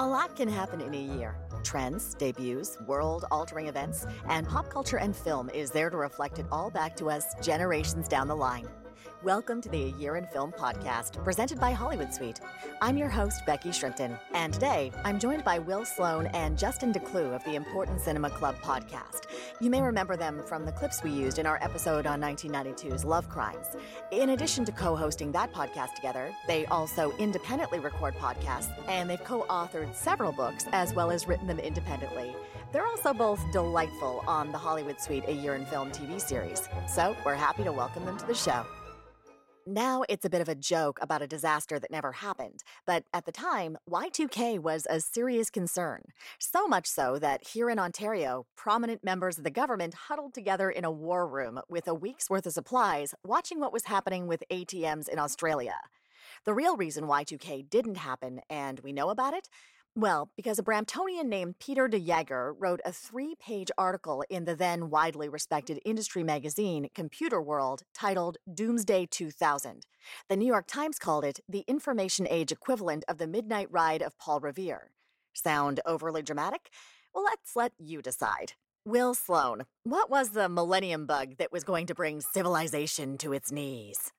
A lot can happen in a year. Trends, debuts, world-altering events, and pop culture and film is there to reflect it all back to us generations down the line. Welcome to the A Year in Film podcast, presented by Hollywood Suite. I'm your host, Becky Shrimpton, and today I'm joined by Will Sloan and Justin Decloux of the Important Cinema Club podcast. You may remember them from the clips we used in our episode on 1992's Love Crimes. In addition to co hosting that podcast together, they also independently record podcasts, and they've co authored several books as well as written them independently. They're also both delightful on the Hollywood Suite A Year in Film TV series, so we're happy to welcome them to the show. Now it's a bit of a joke about a disaster that never happened, but at the time, Y2K was a serious concern. So much so that here in Ontario, prominent members of the government huddled together in a war room with a week's worth of supplies, watching what was happening with ATMs in Australia. The real reason Y2K didn't happen, and we know about it, well, because a Bramptonian named Peter de Jager wrote a three page article in the then widely respected industry magazine Computer World titled Doomsday 2000. The New York Times called it the information age equivalent of the midnight ride of Paul Revere. Sound overly dramatic? Well, let's let you decide. Will Sloan, what was the millennium bug that was going to bring civilization to its knees?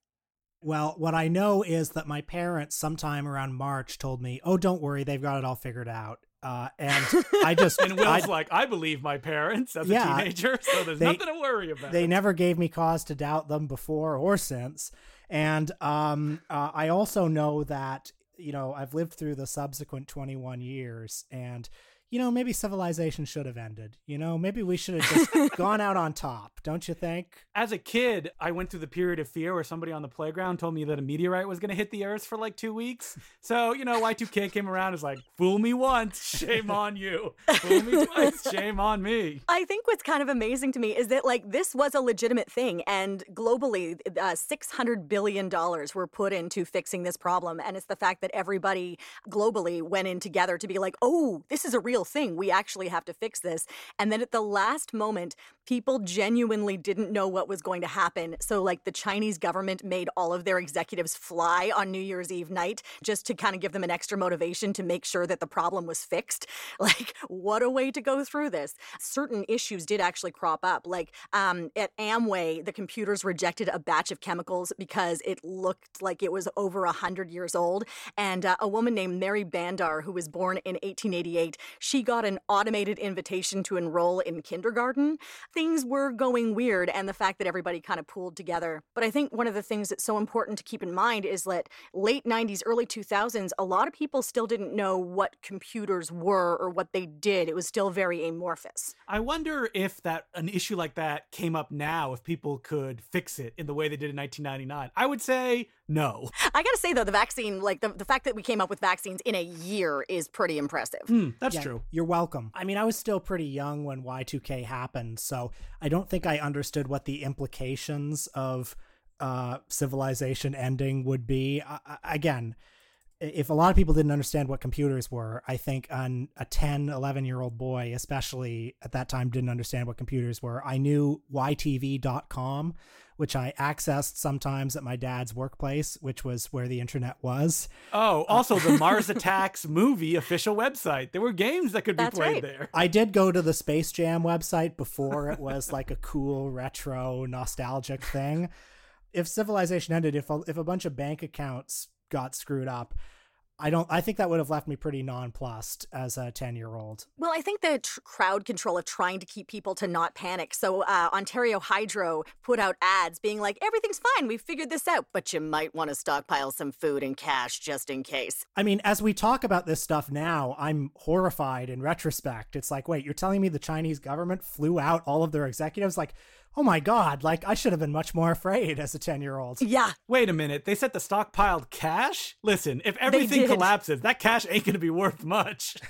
Well, what I know is that my parents, sometime around March, told me, "Oh, don't worry, they've got it all figured out." Uh, and I just And Will's I, like, I believe my parents as Yeah. a teenager, so there's They- nothing to worry about. they never gave me cause to doubt them before or since. And um, uh, I also know that you know I've lived through the subsequent 21 years, and you know maybe civilization should have ended. You know maybe we should have just gone out on top. Don't you think? As a kid, I went through the period of fear where somebody on the playground told me that a meteorite was going to hit the Earth for like two weeks. So, you know, Y2K came around and was like, fool me once, shame on you. Fool me twice, shame on me. I think what's kind of amazing to me is that like this was a legitimate thing, and globally, uh, six hundred billion dollars were put into fixing this problem, and it's the fact that everybody globally went in together to be like, "Oh, this is a real thing. We actually have to fix this." And then at the last moment, people genuinely didn't know what was going to happen. So, like, the Chinese government made all of their executives fly on New Year's Eve night just to kind of give them an extra motivation to make sure that the problem was fixed. Like, what a way to go through this. Certain issues did actually crop up. Like, um, at Amway, the computers rejected a batch of chemicals because it looked like it was over 100 years old. And uh, a woman named Mary Bandar, who was born in 1888, she got an automated invitation to enroll in kindergarten. Things were going weird, and the fact that everybody kind of pooled together. But I think one of the things that's so important to keep in mind is that late 90s, early 2000s, a lot of people still didn't know what computers were or what they did. It was still very amorphous. I wonder if that an issue like that came up now, if people could fix it in the way they did in 1999. I would say no. I gotta say though, the vaccine, like the, the fact that we came up with vaccines in a year is pretty impressive. Hmm, that's Yeah, true. You're welcome. I mean, I was still pretty young when Y2K happened, so I don't think I understood what the implications of uh, civilization ending would be. I, again, if a lot of people didn't understand what computers were, I think on a 10, 11 year old boy, especially at that time, didn't understand what computers were. I knew YTV.com, which I accessed sometimes at my dad's workplace, which was where the internet was. Oh, uh, also the Mars Attacks movie official website. There were games that could be played right. there. I did go to the Space Jam website before it was like a cool retro nostalgic thing. If civilization ended, if a, if a bunch of bank accounts got screwed up, I don't. I think that would have left me pretty nonplussed as a ten year old. Well, I think the tr- crowd control of trying to keep people to not panic. So, uh, Ontario Hydro put out ads being like, everything's fine, we figured this out, but you might want to stockpile some food and cash just in case. I mean, as we talk about this stuff now, I'm horrified in retrospect. It's like, wait, you're telling me the Chinese government flew out all of their executives? Like, oh my god, like I should have been much more afraid as a 10 year old. Yeah. Wait a minute. They said the stockpiled cash? Listen, if everything collapses, that cash ain't going to be worth much.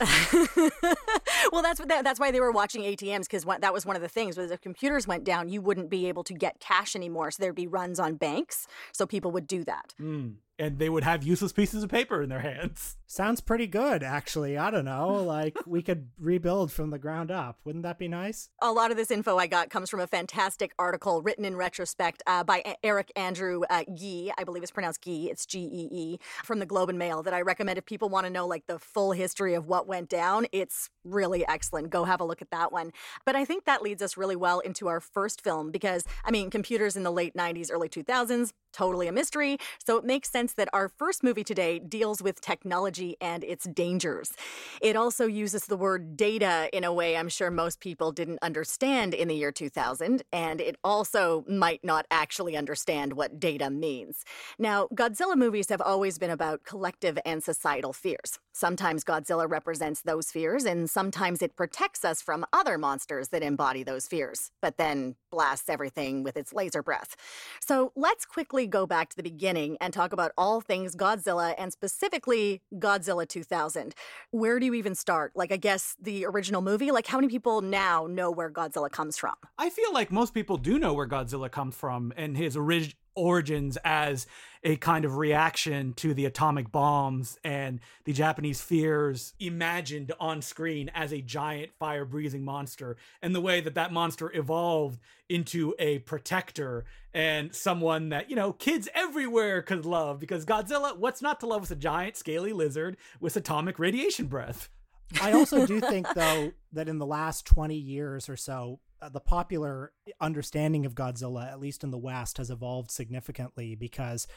well, that's what that, that's why they were watching ATMs because that was one of the things was if computers went down, you wouldn't be able to get cash anymore. So there'd be runs on banks, so people would do that. Mm. And they would have useless pieces of paper in their hands. Sounds pretty good, actually. I don't know. Like we could rebuild from the ground up. Wouldn't that be nice? A lot of this info I got comes from a fantastic article written in retrospect uh, by Eric Andrew uh, Gee. I believe it's pronounced Gee. It's G E E from the Globe and Mail that I recommend if people want to know like the full history of what went down. It's really excellent. Go have a look at that one. But I think that leads us really well into our first film because I mean, computers in the late 90s, early 2000s, totally a mystery. So it makes sense that our first movie today deals with technology and its dangers. It also uses the word data in a way I'm sure most people didn't understand in the year 2000, and it also might not actually understand what data means. Now, Godzilla movies have always been about collective and societal fears. Sometimes Godzilla represents those fears, and sometimes it protects us from other monsters that embody those fears, but then blasts everything with its laser breath. So let's quickly go back to the beginning and talk about all things Godzilla and specifically Godzilla 2000. Where do you even start? Like, I guess the original movie? Like, how many people now know where Godzilla comes from? I feel like most people do know where Godzilla comes from and his orig- origins as a kind of reaction to the atomic bombs and the Japanese fears imagined on screen as a giant fire breathing monster, and the way that that monster evolved into a protector and someone that, you know, kids everywhere could love because Godzilla, what's not to love with a giant scaly lizard with atomic radiation breath? I also do think, though, that in the last 20 years or so, the popular understanding of Godzilla, at least in the West, has evolved significantly because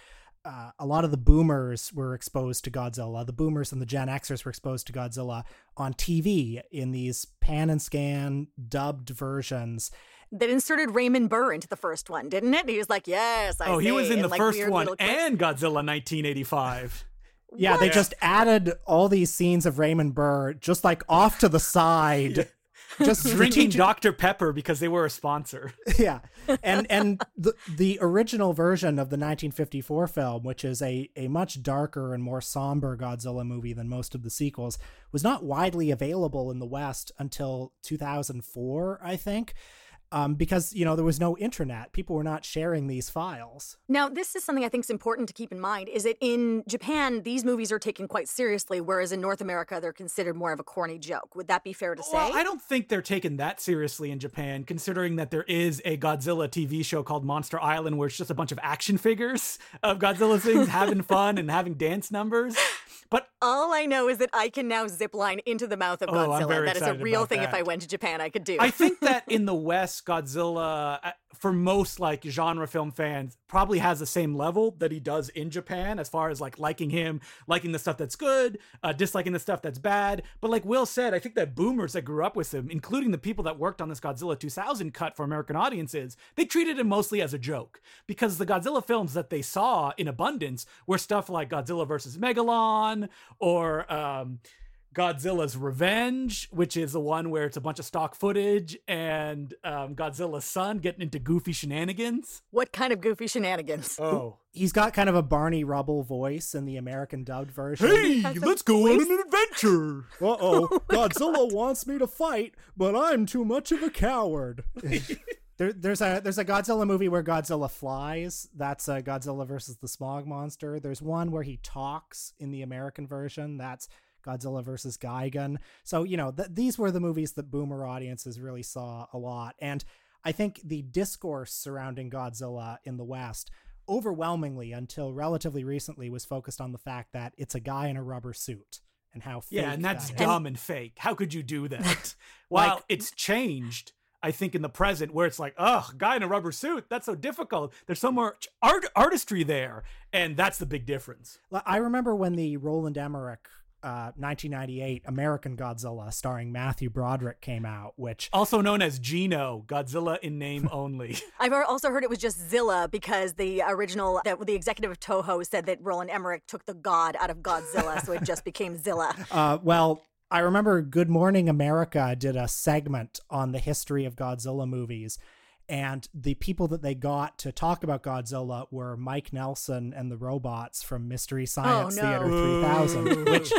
uh, a lot of the boomers were exposed to Godzilla. The boomers and the Gen Xers were exposed to Godzilla on TV in these pan and scan dubbed versions. That inserted Raymond Burr into the first one, didn't it? He was like, "Yes, I oh, he was in the like first one little... and Godzilla 1985." Yeah, what? they just added all these scenes of Raymond Burr just like off to the side. just drinking Dr. Pepper because they were a sponsor. Yeah. And and the the original version of the 1954 film, which is a a much darker and more somber Godzilla movie than most of the sequels, was not widely available in the West until 2004, I think um, because you know there was no internet people were not sharing these files now this is something i think is important to keep in mind is that in japan these movies are taken quite seriously whereas in north america they're considered more of a corny joke would that be fair to say well, i don't think they're taken that seriously in japan considering that there is a godzilla tv show called monster island where it's just a bunch of action figures of godzilla things having fun and having dance numbers but all I know is that I can now zip line into the mouth of Godzilla. Oh, that is a real thing that. if I went to Japan I could do. I think that in the West, Godzilla, uh, for most like genre film fans, probably has the same level that he does in Japan as far as like liking him, liking the stuff that's good, uh, disliking the stuff that's bad. But like Will said, I think that boomers that grew up with him, including the people that worked on this Godzilla 2000 cut for American audiences, they treated him mostly as a joke because the Godzilla films that they saw in abundance were stuff like Godzilla versus Megalon or um, Godzilla's Revenge, which is the one where it's a bunch of stock footage and um, Godzilla's son getting into goofy shenanigans. What kind of goofy shenanigans? Oh. He's got kind of a Barney Rubble voice in the American dubbed version. Hey, let's go on an adventure. Uh oh, Godzilla wants me to fight, but I'm too much of a coward. There, there's a there's a Godzilla movie where Godzilla flies. That's a Godzilla versus the Smog Monster. There's one where he talks in the American version. That's Godzilla versus Gigan. So you know th- these were the movies that boomer audiences really saw a lot, and I think the discourse surrounding Godzilla in the West overwhelmingly until relatively recently was focused on the fact that it's a guy in a rubber suit and how yeah and that's that dumb and fake. How could you do that? While Like- it's changed i think in the present where it's like oh guy in a rubber suit? That's so difficult. There's so much art artistry there. And that's the big difference. I remember when the Roland Emmerich uh, 1998 American Godzilla starring Matthew Broderick came out, which also known as gino godzilla in name only I've also heard it was just Zilla because the original, the, the executive of Toho said that Roland Emmerich took the god out of Godzilla, so it just became Zilla. Uh, well, I remember Good Morning America did a segment on the history of Godzilla movies. And the people that they got to talk about Godzilla were Mike Nelson and the robots from Mystery Science no. Theater 3000, which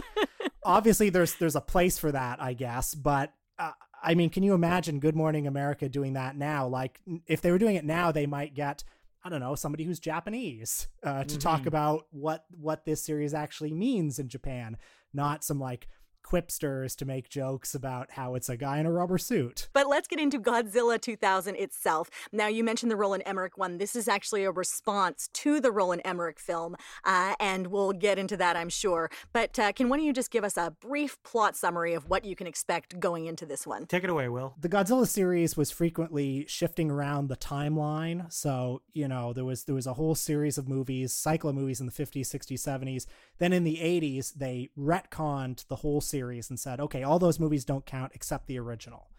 obviously there's there's a place for that, I guess. But uh, I mean, can you imagine Good Morning America doing that now? Like, if they were doing it now, they might get I don't know somebody who's Japanese uh, to talk about what what this series actually means in Japan, not some like quipsters to make jokes about how it's a guy in a rubber suit. But let's get into Godzilla 2000 itself. Now, you mentioned the Roland Emmerich one. This is actually a response to the Roland Emmerich film, uh, and we'll get into that, I'm sure. But uh, can one of you just give us a brief plot summary of what you can expect going into this one? Take it away, Will. The Godzilla series was frequently shifting around the timeline. So, you know, there was there was a whole series of movies, cycle of movies in the 50s, 60s, 70s. Then in the 80s, they retconned the whole series and said, okay, all those movies don't count except the original.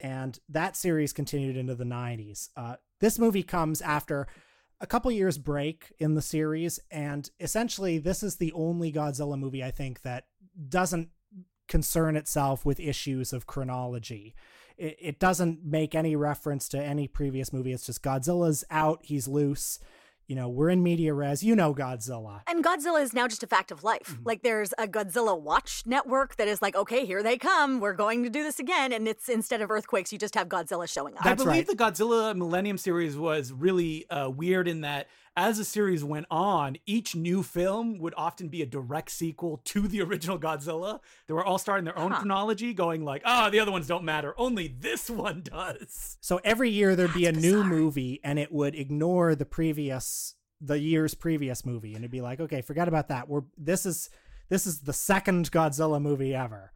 And that series continued into the 90s. Uh, this movie comes after a couple years break in the series, and essentially, this is the only Godzilla movie I think that doesn't concern itself with issues of chronology. It, it doesn't make any reference to any previous movie. It's just Godzilla's out, he's loose you know, we're in media res. You know Godzilla. And Godzilla is now just a fact of life. Mm-hmm. Like there's a Godzilla Watch network that is like, okay, here they come. We're going to do this again. And it's instead of earthquakes, you just have Godzilla showing up. I believe right. the Godzilla Millennium series was really uh, weird in that as the series went on, each new film would often be a direct sequel to the original Godzilla. They were all starting their own huh. chronology, going like, "Ah, oh, the other ones don't matter. Only this one does." So every year there'd be a new movie, and it would ignore the previous, the year's previous movie, and it'd be like, "Okay, forget about that. We're this is this is the second Godzilla movie ever."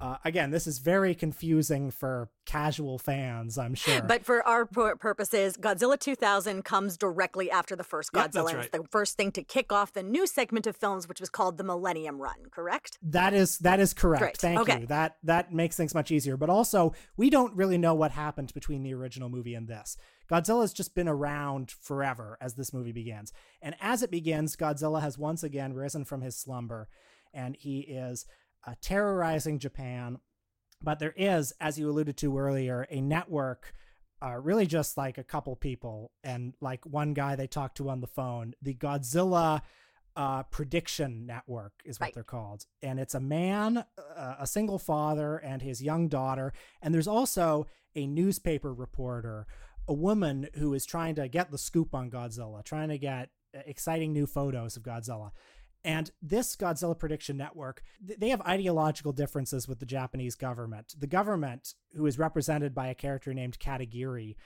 Uh, again, this is very confusing for casual fans, I'm sure. But for our purposes, Godzilla 2000 comes directly after the first Godzilla. Yep, right. It's the first thing to kick off the new segment of films, which was called the Millennium Run. Correct? That is that is correct. Great. Thank okay. you. That that makes things much easier. But also, we don't really know what happened between the original movie and this. Godzilla's just been around forever as this movie begins, and as it begins, Godzilla has once again risen from his slumber, and he is uh, terrorizing Japan. But there is, as you alluded to earlier, a network, uh, really just like a couple people and like one guy they talked to on the phone. The Godzilla uh, Prediction Network is what right. they're called. And it's a man, uh, a single father, and his young daughter. And there's also a newspaper reporter, a woman who is trying to get the scoop on Godzilla, trying to get uh, exciting new photos of Godzilla. And this Godzilla Prediction Network, they have ideological differences with the Japanese government. The government, who is represented by a character named Katagiri,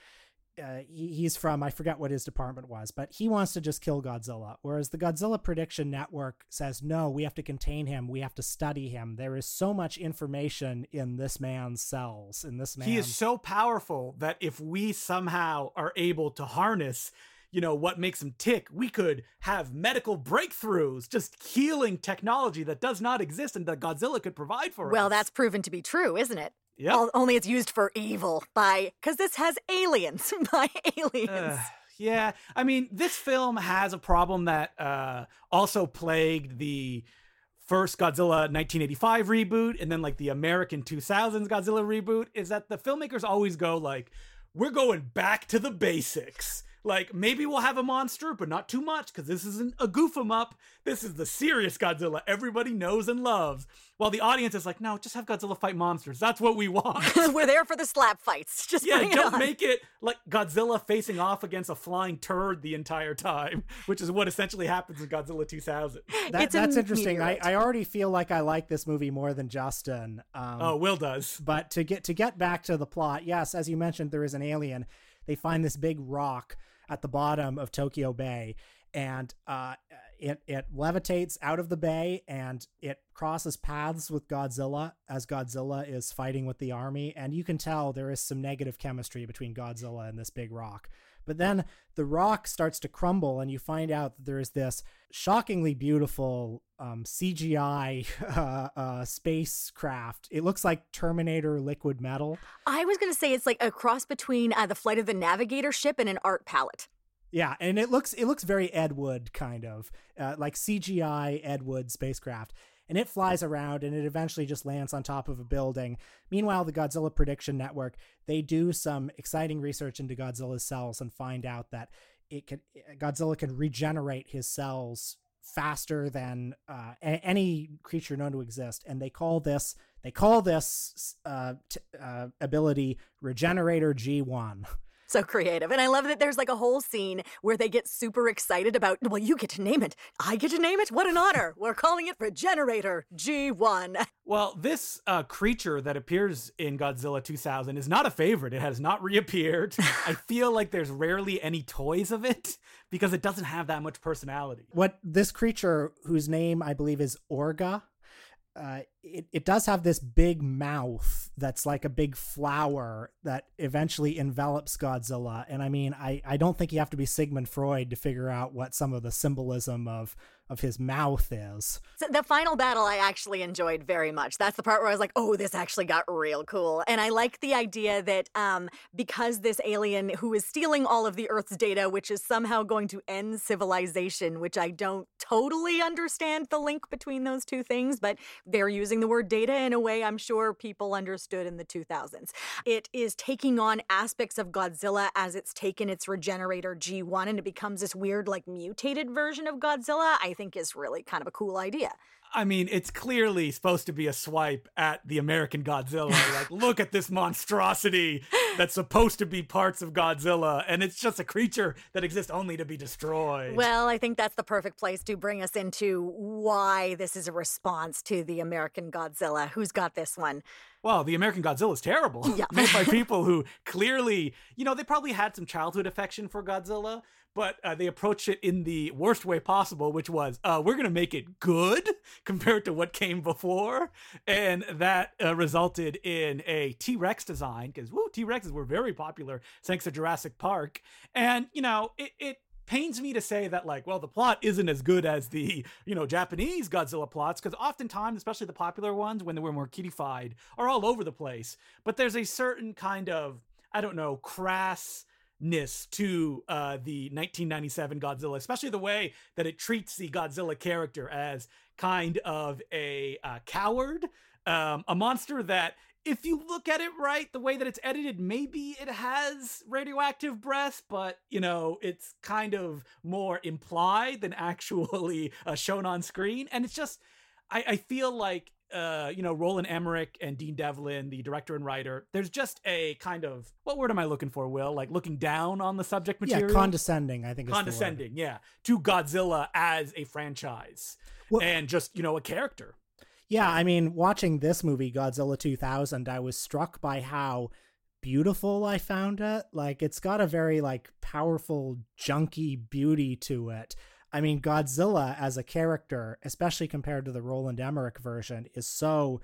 uh, he, he's from, I forget what his department was, but he wants to just kill Godzilla. Whereas the Godzilla Prediction Network says, no, we have to contain him. We have to study him. There is so much information in this man's cells, in this man. He is so powerful that if we somehow are able to harness you know, what makes them tick. We could have medical breakthroughs, just healing technology that does not exist and that Godzilla could provide for well, us. Well, that's proven to be true, isn't it? Yeah. Only it's used for evil by, because this has aliens, by aliens. Uh, yeah. I mean, this film has a problem that uh, also plagued the first Godzilla 1985 reboot and then like the American 2000s Godzilla reboot is that the filmmakers always go like, we're going back to the basics like maybe we'll have a monster, but not too much because this isn't a goof 'em up. This is the serious Godzilla everybody knows and loves. While the audience is like, no, just have Godzilla fight monsters. That's what we want. We're there for the slap fights. Just yeah, don't on. make it like Godzilla facing off against a flying turd the entire time, which is what essentially happens in Godzilla 2000. That, that's interesting. I, I already feel like I like this movie more than Justin. Um, oh, Will does. But to get to get back to the plot, yes, as you mentioned, there is an alien. They find this big rock at the bottom of Tokyo Bay, and uh, it it levitates out of the bay and it crosses paths with Godzilla as Godzilla is fighting with the army, and you can tell there is some negative chemistry between Godzilla and this big rock. But then the rock starts to crumble, and you find out that there is this shockingly beautiful um, CGI uh, uh, spacecraft. It looks like Terminator liquid metal. I was going to say it's like a cross between uh, the Flight of the Navigator ship and an art palette. Yeah, and it looks it looks very Ed Wood kind of uh, like CGI Ed Wood spacecraft. And it flies around and it eventually just lands on top of a building. Meanwhile, the Godzilla Prediction Network they do some exciting research into Godzilla's cells and find out that it can Godzilla can regenerate his cells faster than uh, a- any creature known to exist, and they call this they call this uh, t- uh, ability Regenerator G one. So creative. And I love that there's like a whole scene where they get super excited about, well, you get to name it. I get to name it. What an honor. We're calling it Regenerator G1. Well, this uh, creature that appears in Godzilla 2000 is not a favorite. It has not reappeared. I feel like there's rarely any toys of it because it doesn't have that much personality. What this creature, whose name I believe is Orga, uh, it, it does have this big mouth that's like a big flower that eventually envelops Godzilla. And I mean, I, I don't think you have to be Sigmund Freud to figure out what some of the symbolism of of his mouth is. So the final battle I actually enjoyed very much. That's the part where I was like, oh, this actually got real cool. And I like the idea that um, because this alien who is stealing all of the Earth's data, which is somehow going to end civilization, which I don't totally understand the link between those two things, but they're using the word data in a way I'm sure people understood in the 2000s. It is taking on aspects of Godzilla as it's taken its regenerator G1 and it becomes this weird, like mutated version of Godzilla. I think is really kind of a cool idea. I mean, it's clearly supposed to be a swipe at the American Godzilla. like, look at this monstrosity that's supposed to be parts of Godzilla, and it's just a creature that exists only to be destroyed. Well, I think that's the perfect place to bring us into why this is a response to the American Godzilla. Who's got this one? Well, the American Godzilla is terrible. Yeah. Made by people who clearly, you know, they probably had some childhood affection for Godzilla, but uh, they approached it in the worst way possible, which was, uh, we're going to make it good compared to what came before. And that uh, resulted in a T Rex design, because, woo, T Rexes were very popular thanks to Jurassic Park. And, you know, it, it pains me to say that like well the plot isn't as good as the you know japanese godzilla plots because oftentimes especially the popular ones when they were more kiddified are all over the place but there's a certain kind of i don't know crassness to uh, the 1997 godzilla especially the way that it treats the godzilla character as kind of a uh, coward um, a monster that if you look at it right, the way that it's edited, maybe it has radioactive breath, but you know, it's kind of more implied than actually uh, shown on screen. And it's just, I, I feel like, uh, you know, Roland Emmerich and Dean Devlin, the director and writer, there's just a kind of, what word am I looking for, Will? Like looking down on the subject material? Yeah, condescending, I think. Condescending, yeah, to Godzilla as a franchise well, and just, you know, a character. Yeah, I mean, watching this movie, Godzilla 2000, I was struck by how beautiful I found it. Like, it's got a very, like, powerful, junky beauty to it. I mean, Godzilla as a character, especially compared to the Roland Emmerich version, is so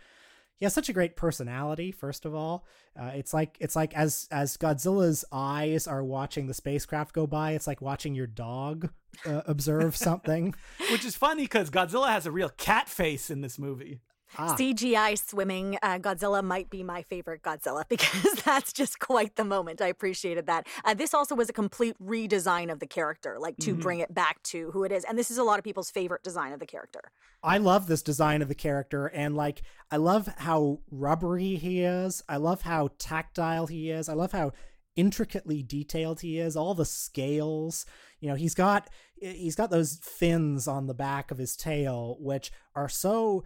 he has such a great personality first of all. Uh, it's like it's like as as godzilla's eyes are watching the spacecraft go by it's like watching your dog uh, observe something. Which is funny because godzilla has a real cat face in this movie Ah. CGI swimming uh, Godzilla might be my favorite Godzilla because that's just quite the moment. I appreciated that. Uh, this also was a complete redesign of the character, like to mm-hmm. bring it back to who it is. And this is a lot of people's favorite design of the character. I love this design of the character, and like, I love how rubbery he is. I love how tactile he is. I love how intricately detailed he is all the scales you know he's got he's got those fins on the back of his tail which are so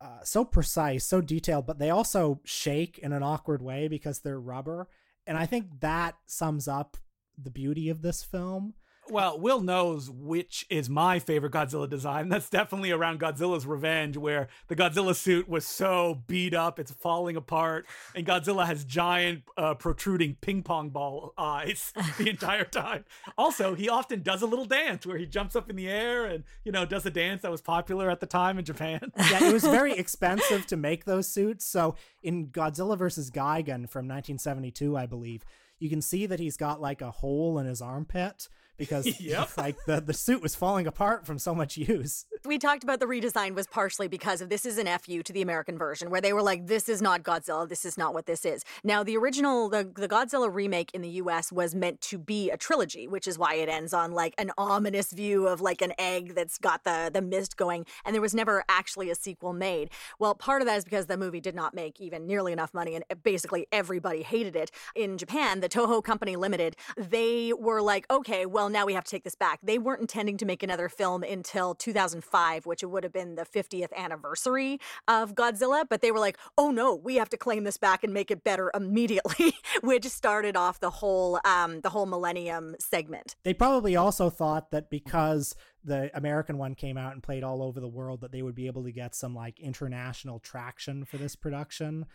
uh, so precise, so detailed, but they also shake in an awkward way because they're rubber. And I think that sums up the beauty of this film well, Will knows which is my favorite Godzilla design. That's definitely around Godzilla's Revenge, where the Godzilla suit was so beat up, it's falling apart, and Godzilla has giant, uh, protruding ping pong ball eyes the entire time. Also, he often does a little dance where he jumps up in the air and, you know, does a dance that was popular at the time in Japan. Yeah, it was very expensive to make those suits. So in Godzilla versus Gigan from 1972, I believe, you can see that he's got like a hole in his armpit because yep. like the, the suit was falling apart from so much use. we talked about the redesign was partially because of this is an FU to the American version, where they were like, this is not Godzilla, this is not what this is. Now, the original, the, the Godzilla remake in the US was meant to be a trilogy, which is why it ends on like an ominous view of like an egg that's got the, the mist going, and there was never actually a sequel made. Well, part of that is because the movie did not make even nearly enough money, and uh, basically everybody hated it. In Japan, the Toho Company Limited, they were like, okay, well, now we have to take this back. They weren't intending to make another film until 2005, which would have been the 50th anniversary of Godzilla, but they were like, oh no, we have to claim this back and make it better immediately, which started off the whole um, the whole Millennium segment. They probably also thought that because the American one came out and played all over the world, that they would be able to get some like international traction for this production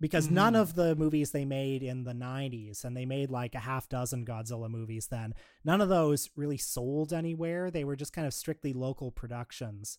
because mm-hmm. none of the movies they made in the 90s and they made like a half dozen Godzilla movies then none of those really sold anywhere they were just kind of strictly local productions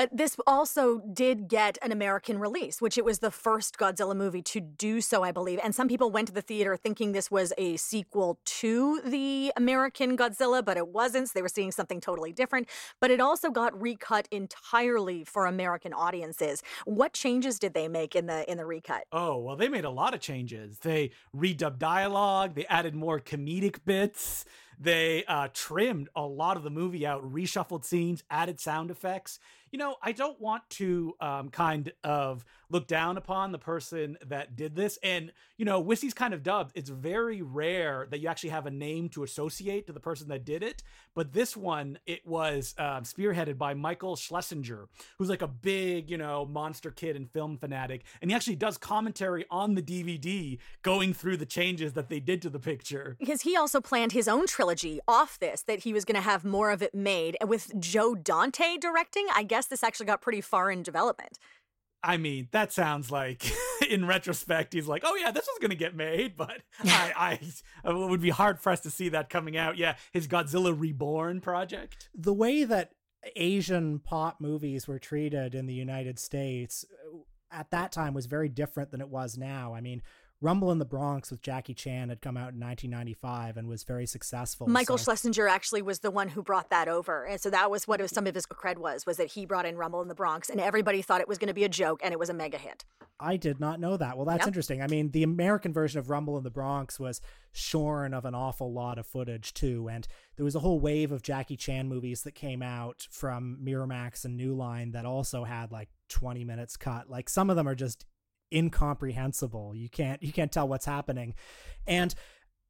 but this also did get an American release, which it was the first Godzilla movie to do so, I believe. And some people went to the theater thinking this was a sequel to the American Godzilla, but it wasn't. So they were seeing something totally different. But it also got recut entirely for American audiences. What changes did they make in the in the recut? Oh, well, they made a lot of changes. They redubbed dialogue, they added more comedic bits. They uh, trimmed a lot of the movie out, reshuffled scenes, added sound effects you know, I don't want to um, kind of look down upon the person that did this. And, you know, Wissy's kind of dubbed. It's very rare that you actually have a name to associate to the person that did it. But this one, it was um, spearheaded by Michael Schlesinger, who's like a big, you know, monster kid and film fanatic. And he actually does commentary on the DVD going through the changes that they did to the picture. Because he also planned his own trilogy off this, that he was going to have more of it made. With Joe Dante directing, I guess this actually got pretty far in development. I mean, that sounds like, in retrospect, he's like, "Oh yeah, this was gonna get made," but I, I, it would be hard for us to see that coming out. Yeah, his Godzilla Reborn project. The way that Asian pop movies were treated in the United States uh, at that time was very different than it was now. I mean, Rumble in the Bronx with Jackie Chan had come out in 1995 and was very successful. Michael so. Schlesinger actually was the one who brought that over, and so that was what was, some of his cred was was that he brought in Rumble in the Bronx, and everybody thought it was going to be a joke, and it was a mega hit. I did not know that. Well, that's yep. interesting. I mean, the American version of Rumble in the Bronx was shorn of an awful lot of footage too, and there was a whole wave of Jackie Chan movies that came out from Miramax and New Line that also had like 20 minutes cut. Like some of them are just incomprehensible. You can't you can't tell what's happening. And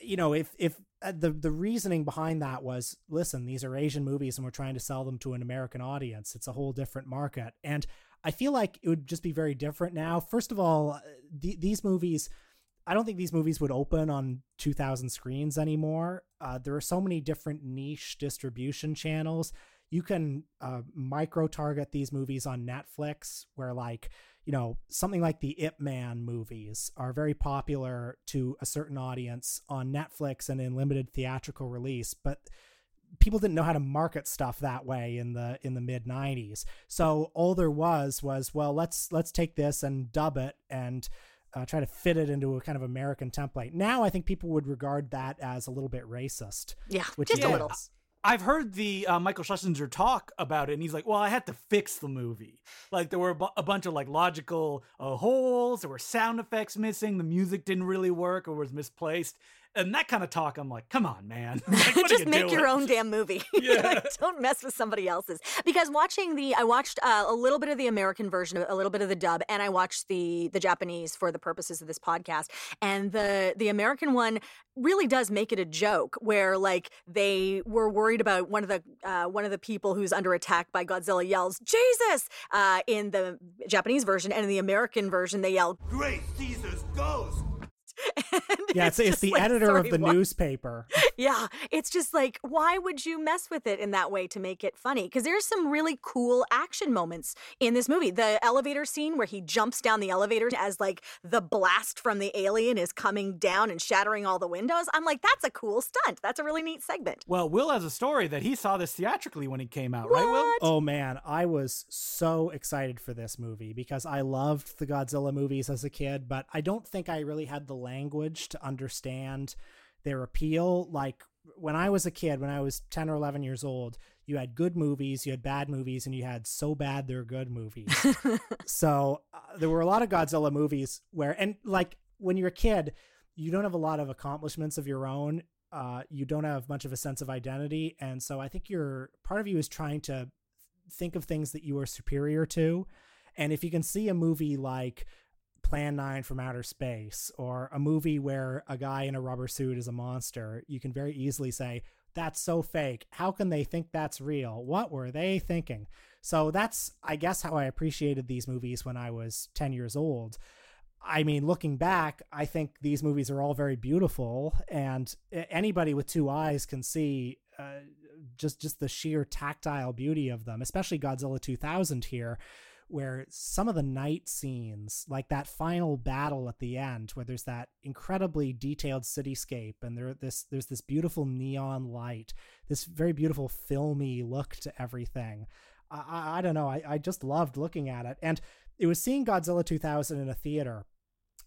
you know, if if uh, the the reasoning behind that was, listen, these are Asian movies and we're trying to sell them to an American audience. It's a whole different market. And I feel like it would just be very different now. First of all, uh, the, these movies I don't think these movies would open on 2000 screens anymore. Uh, there are so many different niche distribution channels. You can uh, micro target these movies on Netflix, where like you know, something like the Ip Man movies are very popular to a certain audience on Netflix and in limited theatrical release, but people didn't know how to market stuff that way in the in the mid 90s. So all there was was, well, let's let's take this and dub it and uh, try to fit it into a kind of American template. Now I think people would regard that as a little bit racist. Yeah, which just is, a little. I've heard the uh, Michael Schlesinger talk about it, and he's like, "Well, I had to fix the movie. Like there were a, bu- a bunch of like logical uh, holes. There were sound effects missing. The music didn't really work or was misplaced and that kind of talk, I'm like, come on, man. Like, Just you make doing? your own damn movie. Yeah. like, don't mess with somebody else's. Because watching the, I watched uh, a little bit of the American version, a little bit of the dub, and I watched the the Japanese for the purposes of this podcast. And the the American one really does make it a joke, where like they were worried about one of the uh, one of the people who's under attack by Godzilla yells Jesus uh, in the Japanese version, and in the American version they yell Great Caesar's ghost yeah, it's, it's, it's the like, editor sorry, of the what? newspaper. yeah, it's just like, why would you mess with it in that way to make it funny? Because there's some really cool action moments in this movie. The elevator scene where he jumps down the elevator as like the blast from the alien is coming down and shattering all the windows. I'm like, that's a cool stunt. That's a really neat segment. Well, Will has a story that he saw this theatrically when it came out, what? right, Will? Oh man, I was so excited for this movie because I loved the Godzilla movies as a kid, but I don't think I really had the language to understand their appeal. Like when I was a kid, when I was 10 or 11 years old, you had good movies, you had bad movies, and you had so bad they're good movies. so uh, there were a lot of Godzilla movies where, and like when you're a kid, you don't have a lot of accomplishments of your own. Uh, you don't have much of a sense of identity, and so I think you're part of you is trying to think of things that you are superior to. And if you can see a movie like Plan 9 from Outer Space or a movie where a guy in a rubber suit is a monster, you can very easily say, that's so fake. How can they think that's real? What were they thinking? So that's, I guess, how I appreciated these movies when I was 10 years old. I mean, looking back, I think these movies are all very beautiful, and anybody with two eyes can see uh, just just the sheer tactile beauty of them. Especially Godzilla 2000 here, where some of the night scenes, like that final battle at the end, where there's that incredibly detailed cityscape and there this there's this beautiful neon light, this very beautiful filmy look to everything. I, I, don't know. I, I just loved looking at it, and it was seeing Godzilla 2000 in a theater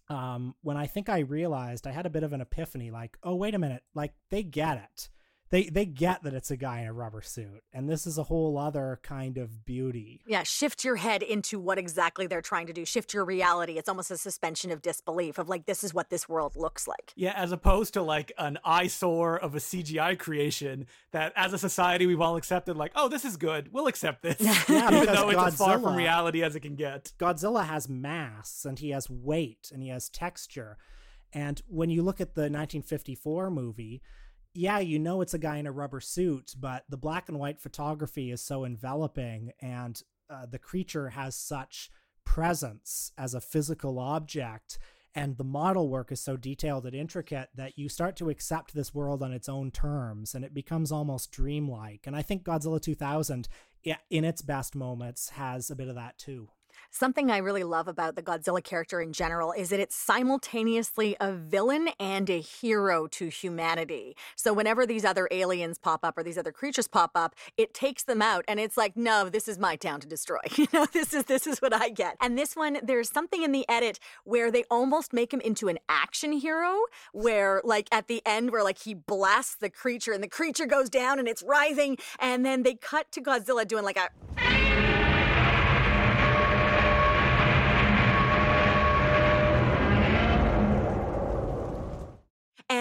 um, when I think I realized I had a bit of an epiphany like, oh, wait a minute, like they get it they they get that it's a guy in a rubber suit and this is a whole other kind of beauty. Yeah shift your head into what exactly they're trying to do. Shift your reality. It's almost a suspension of disbelief of like this is what this world looks like. Yeah as opposed to like an eyesore of a cgi creation that as a society we've all accepted like oh this is good. We'll accept this yeah, even though it's as far from reality as it can get. Godzilla has mass and he has weight and he has texture. And when you look at the 1954 movie yeah, you know it's a guy in a rubber suit, but the black and white photography is so enveloping and uh, the creature has such presence as a physical object and the model work is so detailed and intricate that you start to accept this world on its own terms and it becomes almost dreamlike. And I think Godzilla 2000 in its best moments has a bit of that too. Something I really love about the Godzilla character in general is that it's simultaneously a villain and a hero to humanity. So whenever these other aliens pop up or these other creatures pop up, it takes them out and it's like, no, this is my town to destroy. You know, this is this is what I get. And this one, there's something in the edit where they almost make him into an action hero, where like at the end where like he blasts the creature and the creature goes down and it's writhing, and then they cut to Godzilla doing like a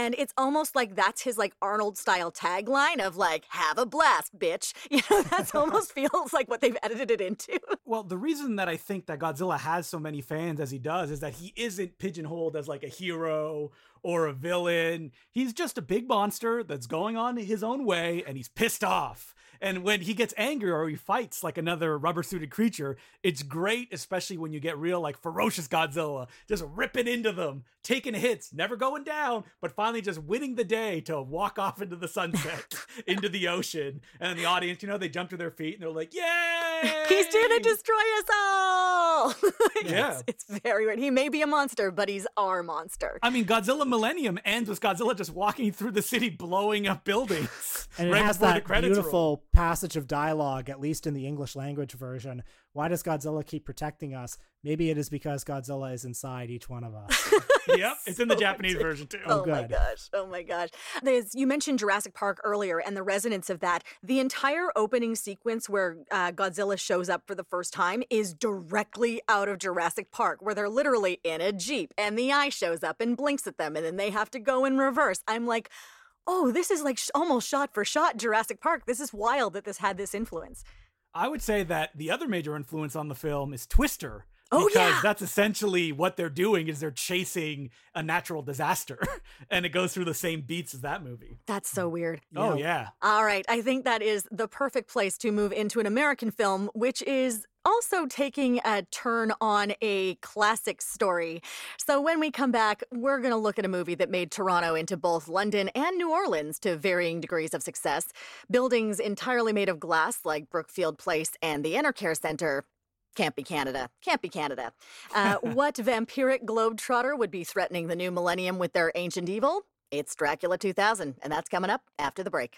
And it's almost like that's his like Arnold style tagline of like, have a blast, bitch. You know, that's almost feels like what they've edited it into. Well, the reason that I think that Godzilla has so many fans as he does is that he isn't pigeonholed as like a hero or a villain. He's just a big monster that's going on his own way and he's pissed off. And when he gets angry or he fights like another rubber suited creature, it's great, especially when you get real, like ferocious Godzilla, just ripping into them, taking hits, never going down, but finally just winning the day to walk off into the sunset, into the ocean. And the audience, you know, they jump to their feet and they're like, Yay! He's gonna destroy us all! yeah. It's, it's very weird. He may be a monster, but he's our monster. I mean, Godzilla Millennium ends with Godzilla just walking through the city, blowing up buildings. And it right has that beautiful roll passage of dialogue, at least in the English language version. Why does Godzilla keep protecting us? Maybe it is because Godzilla is inside each one of us. yep, it's in the Japanese version too. Oh, oh my gosh! Oh my gosh! There's, you mentioned Jurassic Park earlier and the resonance of that. The entire opening sequence where uh, Godzilla shows up for the first time is directly out of Jurassic Park, where they're literally in a jeep and the eye shows up and blinks at them, and then they have to go in reverse. I'm like oh, this is like sh- almost shot for shot Jurassic Park. This is wild that this had this influence. I would say that the other major influence on the film is Twister. Oh, because yeah. that's essentially what they're doing is they're chasing a natural disaster and it goes through the same beats as that movie. That's so weird. Oh yeah. All right, I think that is the perfect place to move into an American film which is also taking a turn on a classic story. So, when we come back, we're going to look at a movie that made Toronto into both London and New Orleans to varying degrees of success. Buildings entirely made of glass, like Brookfield Place and the Enercare Center. Can't be Canada. Can't be Canada. Uh, what vampiric globetrotter would be threatening the new millennium with their ancient evil? It's Dracula 2000, and that's coming up after the break.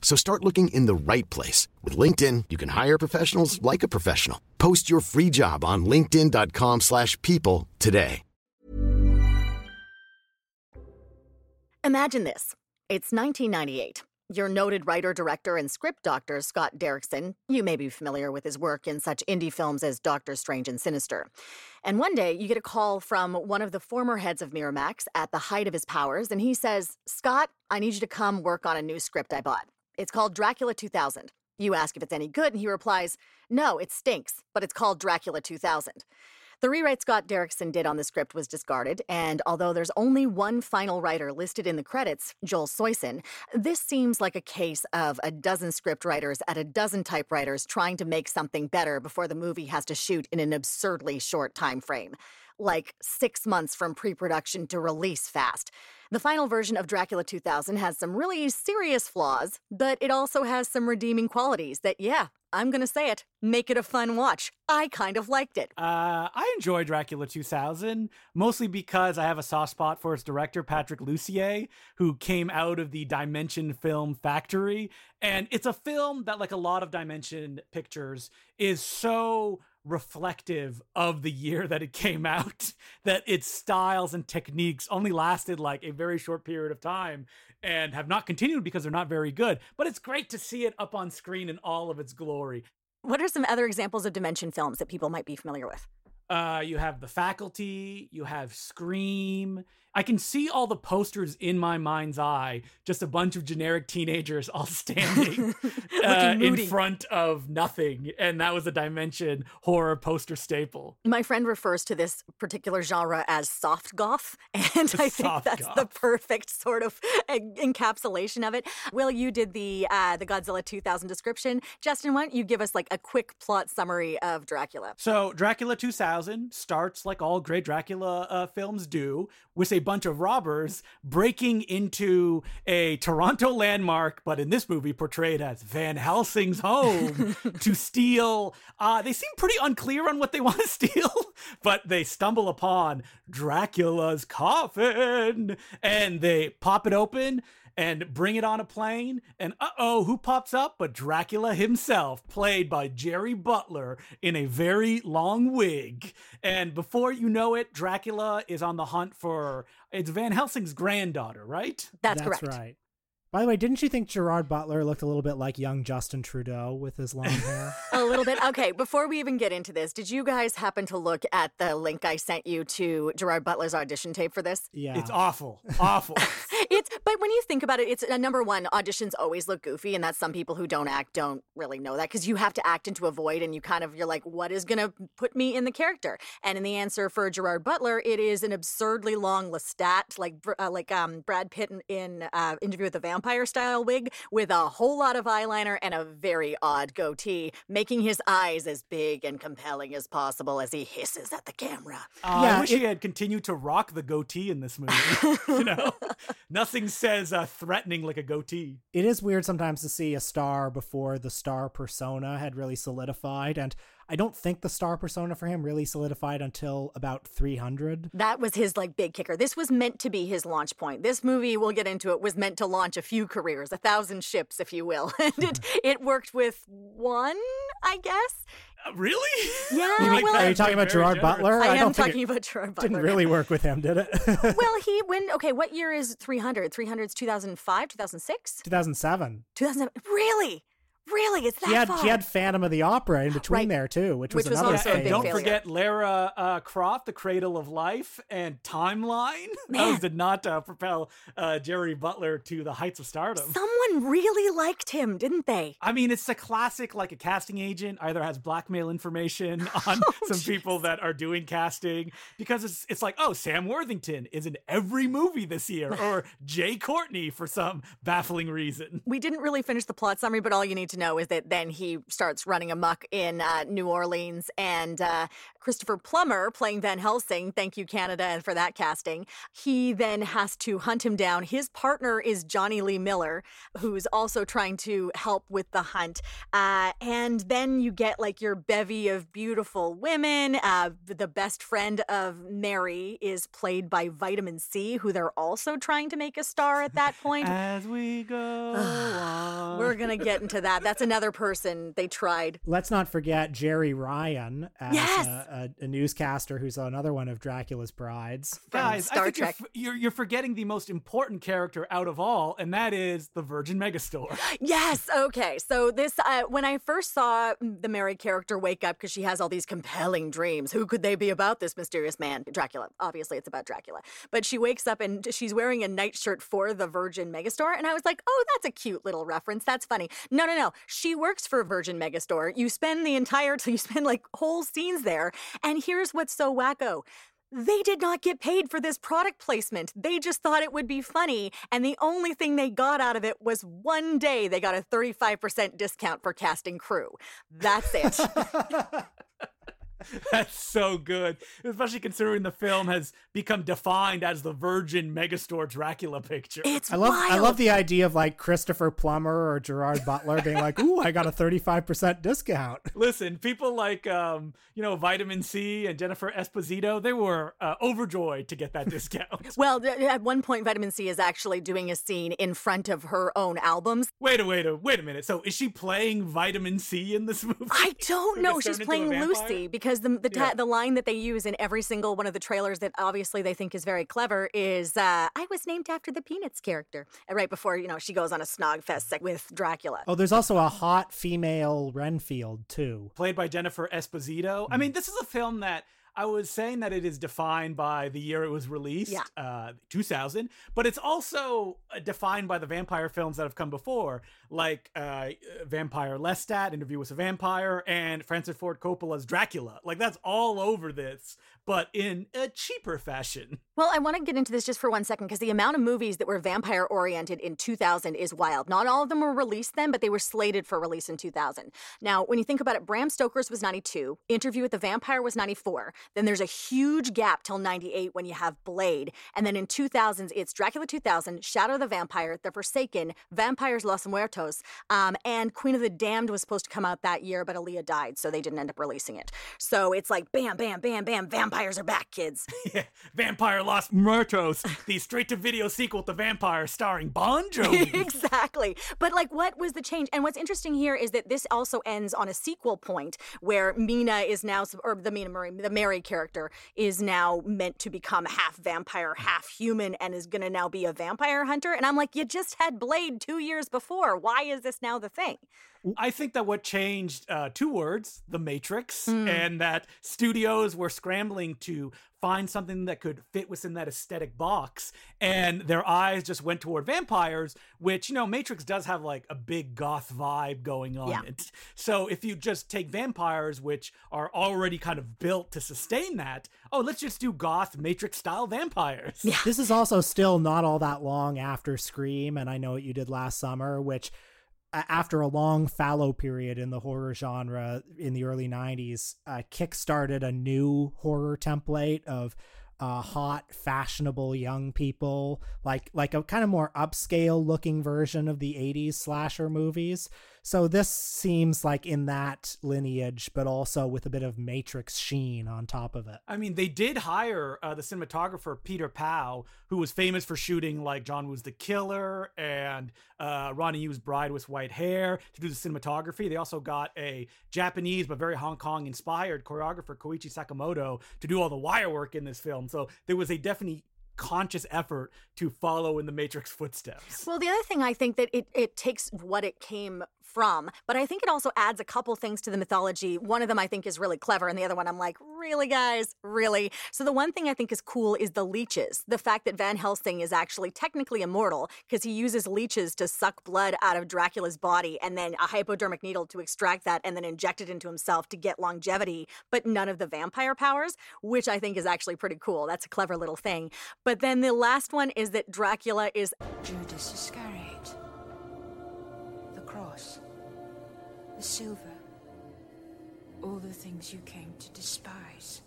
So start looking in the right place. With LinkedIn, you can hire professionals like a professional. Post your free job on linkedin.com slash people today. Imagine this. It's 1998. Your noted writer, director, and script doctor, Scott Derrickson, you may be familiar with his work in such indie films as Doctor Strange and Sinister. And one day, you get a call from one of the former heads of Miramax at the height of his powers, and he says, Scott, I need you to come work on a new script I bought. It's called Dracula 2000. You ask if it's any good, and he replies, No, it stinks, but it's called Dracula 2000. The rewrite Scott Derrickson did on the script was discarded, and although there's only one final writer listed in the credits, Joel Soisson, this seems like a case of a dozen script writers at a dozen typewriters trying to make something better before the movie has to shoot in an absurdly short time frame. Like six months from pre production to release fast. The final version of Dracula 2000 has some really serious flaws, but it also has some redeeming qualities that, yeah, I'm gonna say it, make it a fun watch. I kind of liked it. Uh, I enjoy Dracula 2000, mostly because I have a soft spot for its director, Patrick Lussier, who came out of the Dimension Film Factory. And it's a film that, like a lot of Dimension pictures, is so reflective of the year that it came out that its styles and techniques only lasted like a very short period of time and have not continued because they're not very good but it's great to see it up on screen in all of its glory What are some other examples of Dimension films that people might be familiar with? Uh, you have the faculty you have scream i can see all the posters in my mind's eye just a bunch of generic teenagers all standing uh, in front of nothing and that was a dimension horror poster staple My friend refers to this particular genre as soft goth, and I think Soft that's the perfect sort of encapsulation of it. Will, you did the uh, the Godzilla 2000 description. Justin, why don't you give us like a quick plot summary of Dracula? So, Dracula 2000 starts like all great Dracula uh, films do, with a bunch of robbers breaking into a Toronto landmark, but in this movie portrayed as Van Helsing's home to steal. Uh, they seem pretty unclear on what they want to steal, but they stumble upon Dracula's coffin and they pop it open and bring it on a plane. And uh oh, who pops up but Dracula himself, played by Gerry Butler in a very long wig. And before you know it, Dracula is on the hunt for it's Van Helsing's granddaughter, right? That's, That's correct. right. By the way, didn't you think Gerard Butler looked a little bit like young Justin Trudeau with his long hair? A little bit. Okay, before we even get into this, did you guys happen to look at the link I sent you to Gerard Butler's audition tape for this? Yeah. It's awful. Awful. It's but when you think about it, it's uh, number one. Auditions always look goofy, and that's some people who don't act don't really know that because you have to act into a void, and you kind of you're like, what is gonna put me in the character? And in the answer for Gerard Butler, it is an absurdly long Lestat, like uh, like um Brad Pitt in, in uh, Interview with the Vampire style wig with a whole lot of eyeliner and a very odd goatee, making his eyes as big and compelling as possible as he hisses at the camera. Uh, Yeah, I wish it- he had continued to rock the goatee in this movie. you know, nothing says uh, threatening like a goatee. it is weird sometimes to see a star before the star persona had really solidified and i don't think the star persona for him really solidified until about 300 That was his like big kicker. This was meant to be his launch point. This movie, we'll get into it, was meant to launch a few careers, a thousand ships, if you will. And it it worked with one, I guess. Really? Yeah, You well- are you talking about gerard generous. butler I, am don't talking it about Gerard Butler. didn't really work with him did it Well, he when okay, what year is 300? 300 is 2005, 2006? 2007 2007. Really? Really, it's that She had far. she had Phantom of the Opera in between Right. there too, which was Which was another also a and big don't failure. failure. forget Lara uh, Croft, The Cradle of Life, and Timeline. Man. Those did not uh, propel uh, Gerry Butler to the heights of stardom. Someone really liked him, didn't they? I mean, it's a classic, like a casting agent either has blackmail information on Oh, some people that are doing casting because it's it's like, oh, Sam Worthington is in every movie this year, or Jai Courtney for some baffling reason. We didn't really finish the plot summary, but all you need to know is that then he starts running amok in uh, New Orleans, and uh, Christopher Plummer playing Van Helsing. Thank you, Canada, for that casting. He then has to hunt him down. His partner is Jonny Lee Miller, who's also trying to help with the hunt. Uh, and then you get like your bevy of beautiful women. Uh, the best friend of Mary is played by Vitamin C, who they're also trying to make a star at that point. As we go on. We're gonna get into that. That's another person they tried. Let's not forget Jeri Ryan as Yes! a, a, a newscaster who's another one of Dracula's brides. Guys, Star I think you're, you're you're forgetting the most important character out of all, and that is the Virgin Megastore. Yes. Okay. So this, uh, when I first saw the Mary character wake up because she has all these compelling dreams. Who could they be about? This mysterious man, Dracula. Obviously, it's about Dracula. But she wakes up and she's wearing a nightshirt for the Virgin Megastore, and I was like, oh, that's a cute little reference. That's funny. No, no, no. She works for Virgin Megastore. You spend the entire, you spend like whole scenes there, and here's what's so wacko. They did not get paid for this product placement. They just thought it would be funny. And the only thing they got out of it was one day they got a 35% discount for casting crew. That's it. That's so good, especially considering the film has become defined as the Virgin Megastore Dracula picture. it's I love wild. I love the idea of like Christopher Plummer or Gerard Butler being like, "Ooh, I got a 35% discount." Listen, people like um, you know Vitamin C and Jennifer Esposito, they were uh, overjoyed to get that discount. well, at one point, Vitamin C is actually doing a scene in front of her own albums. wait a wait a wait a minute. So is she playing Vitamin C in this movie? I don't know. She's turned into a playing? Lucy because the the, ta- Yeah. the line that they use in every single one of the trailers that obviously they think is very clever is uh, "I was named after the Peanuts character." Right before you know she goes on a snog fest with Dracula. Oh, there's also a hot female Renfield too. played by Jennifer Esposito. I mean, this is a film that I was saying that it is defined by the year it was released, Yeah. uh, 2000, but it's also uh, defined by the vampire films that have come before, like uh, Vampire Lestat, Interview with a Vampire, and Francis Ford Coppola's Dracula. Like, that's all over this, but in a cheaper fashion. Well, I want to get into this just for one second because the amount of movies that were vampire oriented in 2000 is wild. Not all of them were released then, but they were slated for release in 2000. Now, when you think about it, Bram Stoker's was 92, Interview with the Vampire was 94. Then there's a huge gap till 98 when you have Blade. And then in 2000s, it's Dracula 2000, Shadow of the Vampire, The Forsaken, Vampires Los Muertos, um, and Queen of the Damned was supposed to come out that year, but Aaliyah died, so they didn't end up releasing it. So it's like bam bam, bam, bam, bam, vampires are back, kids. Yeah, Vampire Los Muertos, the straight to video sequel to Vampire starring Bon Jovi. exactly. But like, what was the change? And what's interesting here is that this also ends on a sequel point where Mina is now, or the Mina Murray, the Mary character is now meant to become half vampire, half human, and is going to now be a vampire hunter. And I'm like, you just had Blade two years before. Why is this now the thing? I think that what changed uh, two words, the Matrix, Hmm. and that studios were scrambling to find something that could fit within that aesthetic box, and their eyes just went toward vampires, which, you know, Matrix does have like a big goth vibe going on Yeah. it. So if you just take vampires, which are already kind of built to sustain that, oh, let's just do goth Matrix style vampires. Yeah. This is also still not all that long after Scream, and I know what you did last summer, which a- after a long fallow period in the horror genre in the early 90s, uh, kickstarted a new horror template of uh, hot, fashionable young people, like like a kind of more upscale looking version of the 80s slasher movies. So this seems like in that lineage, but also with a bit of Matrix sheen on top of it. I mean, they did hire uh, the cinematographer Peter Pau, who was famous for shooting like John Woo's The Killer and uh, Ronnie Yu's Bride with White Hair to do the cinematography. They also got a Japanese but very Hong Kong inspired choreographer Koichi Sakamoto to do all the wire work in this film. So there was a definitely conscious effort to follow in the Matrix footsteps. Well, the other thing I think that it, it takes what it came from. But I think it also adds a couple things to the mythology. One of them I think is really clever, and the other one I'm like, really, guys? Really? So the one thing I think is cool is the leeches. The fact that Van Helsing is actually technically immortal because he uses leeches to suck blood out of Dracula's body and then a hypodermic needle to extract that and then inject it into himself to get longevity, but none of the vampire powers, which I think is actually pretty cool. That's a clever little thing. But then the last one is that Dracula is Judas Iscariot. The. The silver. All the things you came to despise.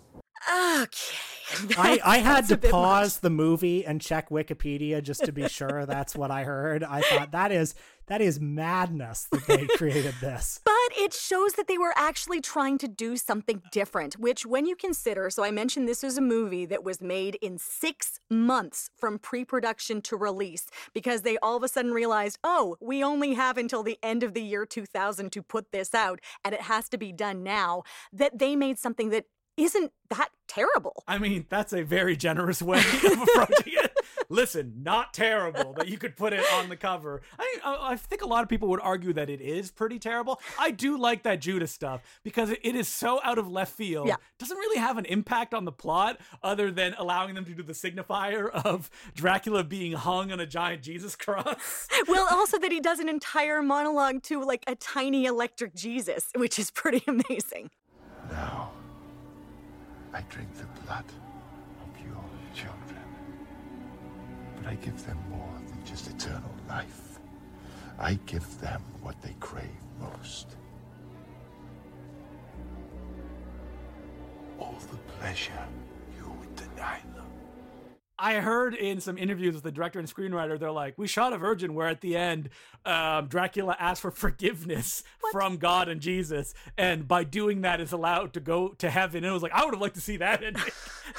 okay. I, I had to pause much. the movie and check Wikipedia just to be sure that's what I heard. I thought that is that is madness that they created this. But it shows that they were actually trying to do something different, which, when you consider, so I mentioned this was a movie that was made in six months from pre production to release because they all of a sudden realized, oh, we only have until the end of the year 2000 to put this out, and it has to be done now, that they made something that isn't that terrible. I mean, that's a very generous way of approaching it. Listen, not terrible that you could put it on the cover. I, I I think a lot of people would argue that it is pretty terrible. I do like that Judas stuff because it is so out of left field. Yeah. Doesn't really have an impact on the plot other than allowing them to do the signifier of Dracula being hung on a giant Jesus cross. well, also that he does an entire monologue to like a tiny electric Jesus, which is pretty amazing. Now, I drink the blood of your children. I give them more than just eternal life. I give them what they crave most. All the pleasure you would deny them. I heard in some interviews with the director and screenwriter, they're like, we shot a virgin where at the end, um, Dracula asked for forgiveness from God and Jesus. And by doing that is allowed to go to heaven. And it was like, I would have liked to see that ending.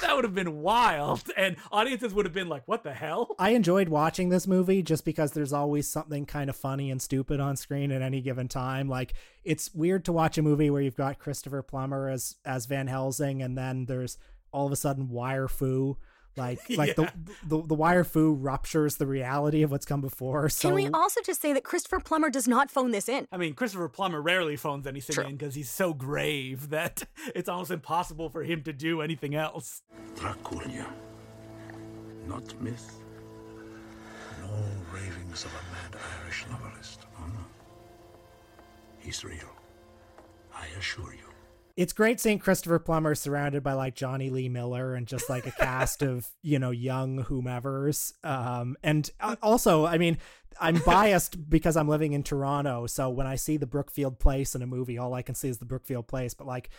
that would have been wild. And audiences would have been like, what the hell? I enjoyed watching this movie just because there's always something kind of funny and stupid on screen at any given time. Like it's weird to watch a movie where you've got Christopher Plummer as as Van Helsing and then there's all of a sudden Wire Fu. Like like Yeah. the, the the Wire Fu ruptures the reality of what's come before. So Can we also just say that Christopher Plummer does not phone this in? I mean, Christopher Plummer rarely phones anything True. in because he's so grave that it's almost impossible for him to do anything else. Dracula. Not myth. No ravings of a mad Irish novelist. Oh, no. He's real. I assure you. It's great seeing Christopher Plummer surrounded by like Jonny Lee Miller and just like a cast of you know young whomevers. Um, and uh, also, I mean, I'm biased because I'm living in Toronto, so when I see the Brookfield Place in a movie, all I can see is the Brookfield Place. But like,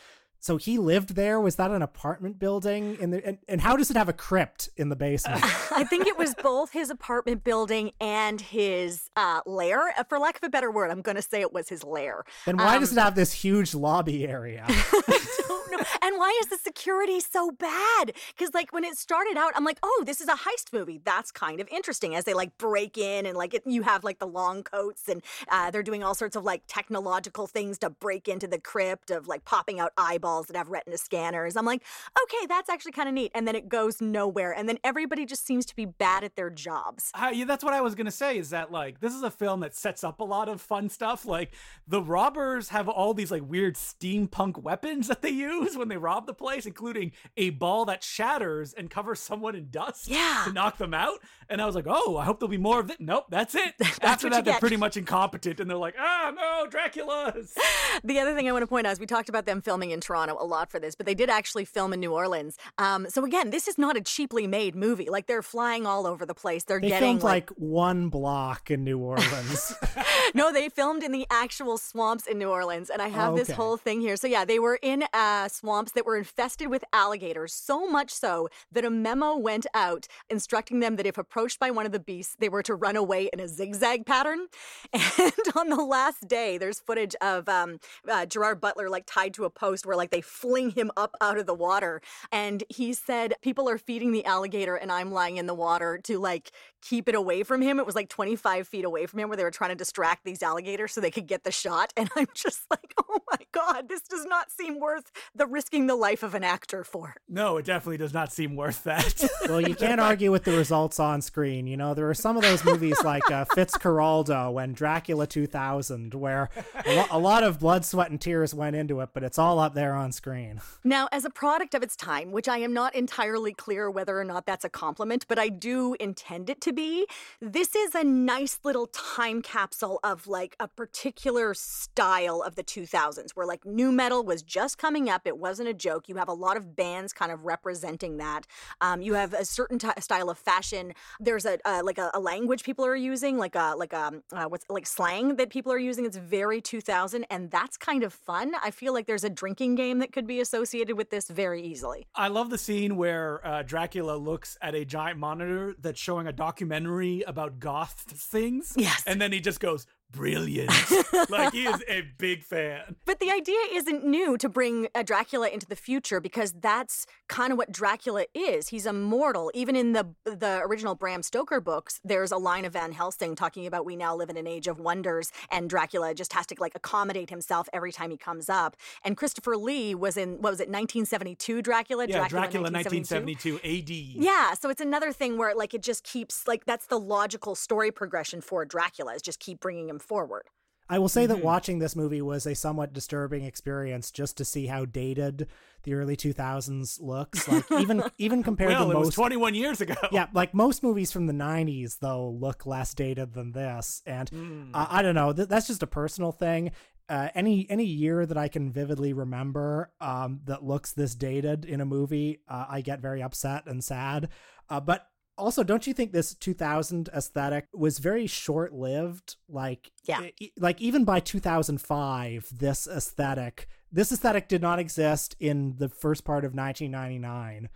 so he lived there. Was that an apartment building? In the and, and how does it have a crypt in the basement? I think it was both his apartment building and his uh, lair. Uh, For lack of a better word, I'm going to say it was his lair. then why Um, does it have this huge lobby area? don't know. And why is the security so bad? Because like when it started out, I'm like, oh, this is a heist movie. That's kind of interesting. As they like break in and like it, you have like the long coats and uh, they're doing all sorts of like technological things to break into the crypt of like popping out eyeballs that have retina scanners. I'm like, okay, that's actually kind of neat. And then it goes nowhere. And then everybody just seems to be bad at their jobs. Uh, yeah, that's what I was gonna say. Is that like this is a film that sets up a lot of fun stuff. Like the robbers have all these like weird steampunk weapons that they use when they rob the place, including a ball that shatters and covers someone in dust Yeah. to knock them out. And I was like, oh, I hope there'll be more of it. Nope, that's it. After that, they're pretty much incompetent, and they're like, ah, no, Dracula's. The other thing I want to point out is we talked about them filming in Toronto a lot for this, but they did actually film in New Orleans. Um, so again, this is not a cheaply made movie. Like they're flying all over the place. They're They getting filmed like one block in New Orleans. no, they filmed in the actual swamps in New Orleans, and I have this Okay. whole thing here. So yeah, they were in uh, swamps that were infested with alligators, so much so that a memo went out instructing them that if approached by one of the beasts, they were to run away in a zigzag pattern. And on the last day, there's footage of um, uh, Gerard Butler like tied to a post where like they fling him up out of the water. And he said, People are feeding the alligator, and I'm lying in the water to like keep it away from him. It was like 25 feet away from him where they were trying to distract these alligators so they could get the shot. And I'm just like, oh my God, this does not seem worth the risking the life of an actor for. No, it definitely does not seem worth that. well, you can't argue with the results on screen. You know, there are some of those movies like uh, Fitzcarraldo and Dracula 2000 where a, lo- a lot of blood, sweat, and tears went into it, but it's all up there on screen. Now, as a product of its time, which I am not entirely clear whether or not that's a compliment, but I do intend it to be, this is a nice little time capsule of like a particular style of the 2000s where like new metal was just coming up. It wasn't a joke. You have a lot of bands kind of representing that. Um, you have a certain t- style of fashion. There's a uh, like a, a, language people are using, like a like a um, uh, what's like slang that people are using. It's very 2000, and that's kind of fun. I feel like there's a drinking game that could be associated with this very easily. I love the scene where uh, Dracula looks at a giant monitor that's showing a documentary about goth things. Yes, and then he just goes, brilliant. like he is a big fan. But the idea isn't new to bring a Dracula into the future because that's kind of what Dracula is. He's immortal. Even in the the original Bram Stoker books, there's a line of Van Helsing talking about we now live in an age of wonders and Dracula just has to like accommodate himself every time he comes up. And Christopher Lee was in what was it 1972 Dracula? Yeah, Dracula, Dracula 1972 AD. Yeah, so it's another thing where like it just keeps like that's the logical story progression for Dracula is just keep bringing him forward. I will say mm-hmm. that watching this movie was a somewhat disturbing experience just to see how dated the early 2000s looks. Like even even compared well, to most was 21 years ago. Yeah, like most movies from the 90s though look less dated than this. And mm. uh, I don't know, th- that's just a personal thing. Uh, any any year that I can vividly remember um, that looks this dated in a movie, uh, I get very upset and sad. Uh, but also don't you think this 2000 aesthetic was very short lived like yeah like even by 2005 this aesthetic this aesthetic did not exist in the first part of 1999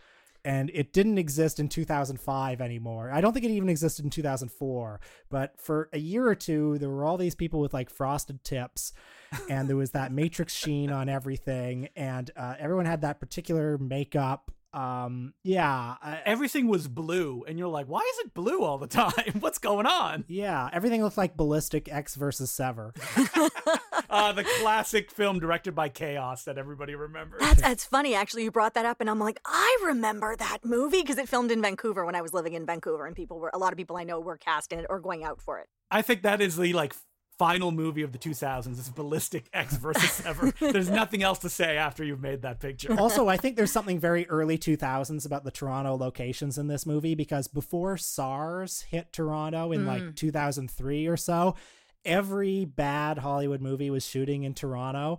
and it didn't exist in 2005 anymore. I don't think it even existed in 2004. But for a year or two, there were all these people with like frosted tips, and there was that matrix sheen on everything, and uh, everyone had that particular makeup um yeah I, everything was blue and you're like why is it blue all the time? What's going on? Yeah everything looked like ballistic Ecks versus Sever. Uh the classic film directed by Kaos that everybody remembers. That's that's funny actually you brought that up and i'm like i remember that movie because it filmed in vancouver when i was living in vancouver and people were a lot of people i know were cast in it or going out for it. I think that is the like final movie of the 2000s is ballistic Ecks versus Sever. There's nothing else to say after you've made that picture. Also i think there's something very early 2000s about the toronto locations in this movie because before sars hit toronto in mm. like 2003 or so every bad hollywood movie was shooting in toronto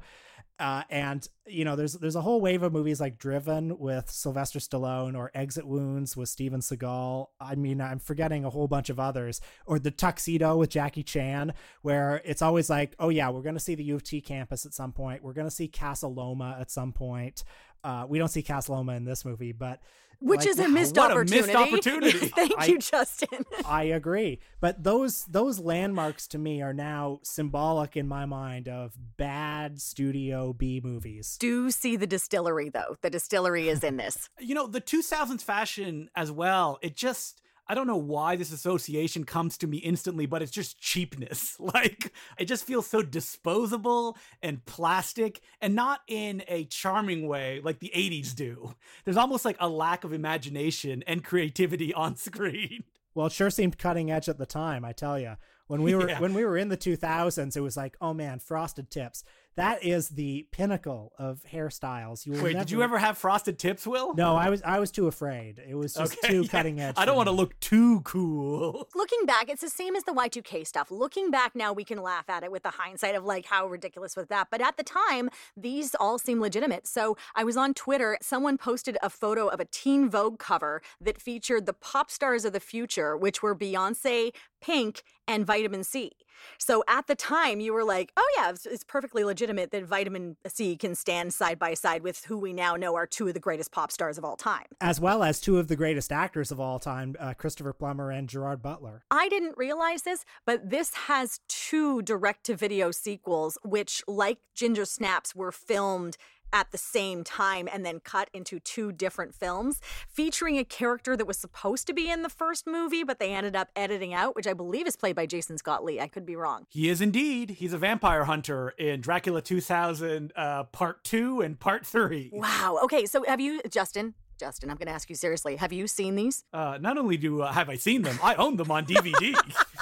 uh, and you know, there's there's a whole wave of movies like Driven with Sylvester Stallone or Exit Wounds with Steven Seagal. I mean, I'm forgetting a whole bunch of others. Or The Tuxedo with Jackie Chan, where it's always like, oh yeah, we're gonna see the U of T campus at some point. We're gonna see Casa Loma at some point. Uh, we don't see Casa Loma in this movie, but which like, is a missed what opportunity. A missed opportunity. Thank I, you, Justin. I agree, but those those landmarks to me are now symbolic in my mind of bad studio B movies. Do see the distillery though. The distillery is in this. you know, the 2000s fashion as well. It just I don't know why this association comes to me instantly, but it's just cheapness. Like, it just feels so disposable and plastic and not in a charming way like the 80s do. There's almost like a lack of imagination and creativity on screen. Well, it sure seemed cutting edge at the time, I tell you. When we were yeah. when we were in the 2000s, it was like, oh man, frosted tips. That is the pinnacle of hairstyles. You Wait, never... did you ever have frosted tips, Will? No, I was I was too afraid. It was just okay, too yeah. cutting edge. I don't want to look too cool. Looking back, it's the same as the Y2K stuff. Looking back now, we can laugh at it with the hindsight of like how ridiculous was that. But at the time, these all seem legitimate. So I was on Twitter. Someone posted a photo of a Teen Vogue cover that featured the pop stars of the future, which were Beyonce, Pink, and Vitamin C. So at the time, you were like, oh, yeah, it's, it's, perfectly legitimate that vitamin C can stand side by side with who we now know are two of the greatest pop stars of all time. As well as two of the greatest actors of all time, uh, Christopher Plummer and Gerard Butler. I didn't realize this, but this has two direct to video sequels, which, like Ginger Snaps, were filmed at the same time and then cut into two different films featuring a character that was supposed to be in the first movie, but they ended up editing out, which I believe is played by Jason Scott Lee. I could be wrong. He is indeed. He's a vampire hunter in Dracula 2000 uh, Part 2 and Part 3. Wow. Okay, so have you, Justin? Justin, I'm going to ask you seriously. Have you seen these? Uh, not only do uh, have I seen them, I own them on DVD.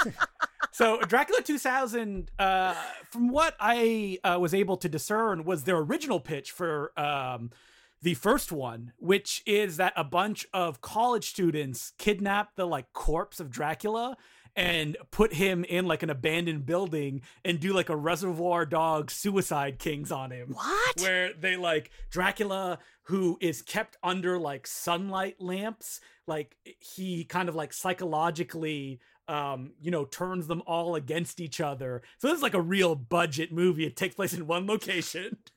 so Dracula 2000, uh, from what I uh, was able to discern, was their original pitch for um, the first one, which is that a bunch of college students kidnap the like corpse of Dracula and put him in like an abandoned building and do like a reservoir dog suicide kings on him. What? Where they like Dracula who is kept under like sunlight lamps, like he kind of like psychologically um, you know, turns them all against each other. So this is like a real budget movie. It takes place in one location.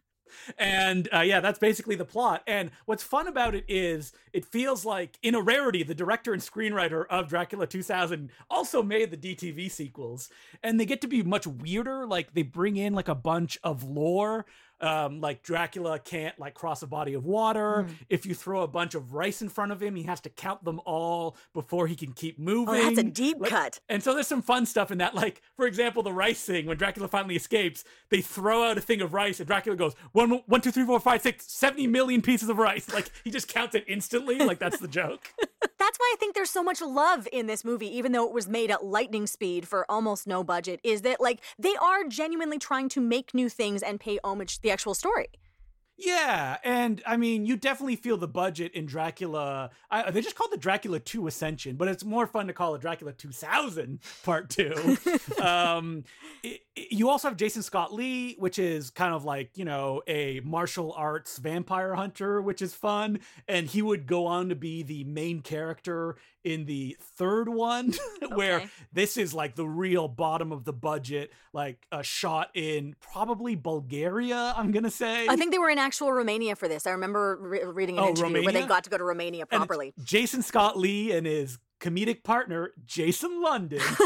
And uh, yeah, that's basically the plot. And what's fun about it is it feels like, in a rarity, the director and screenwriter of Dracula 2000 also made the DTV sequels. And they get to be much weirder. Like they bring in like a bunch of lore um, like Dracula can't like cross a body of water. Mm. If you throw a bunch of rice in front of him, he has to count them all before he can keep moving. Oh, that's a deep Like- cut. And so there's some fun stuff in that. Like, for example, the rice thing, when Dracula finally escapes, they throw out a thing of rice and Dracula goes, one, one, two, three, four, five, six, 70 million pieces of rice. Like, he just counts it instantly. Like, that's the joke. That's why I think there's so much love in this movie, even though it was made at lightning speed for almost no budget, is that like they are genuinely trying to make new things and pay homage to the actual story. Yeah, and I mean, you definitely feel the budget in Dracula. I, they just called it Dracula 2 Ascension, but it's more fun to call it Dracula 2000 Part 2. um, it- you also have Jason Scott Lee, which is kind of like, you know, a martial arts vampire hunter, which is fun. And he would go on to be the main character in the third one, where this is like the real bottom of the budget, like a shot in probably Bulgaria, I'm going to say. I think they were in actual Romania for this. I remember re- reading an Oh, interview where they Romania? got to go to Romania And properly. Jason Scott Lee and his comedic partner, Jason London.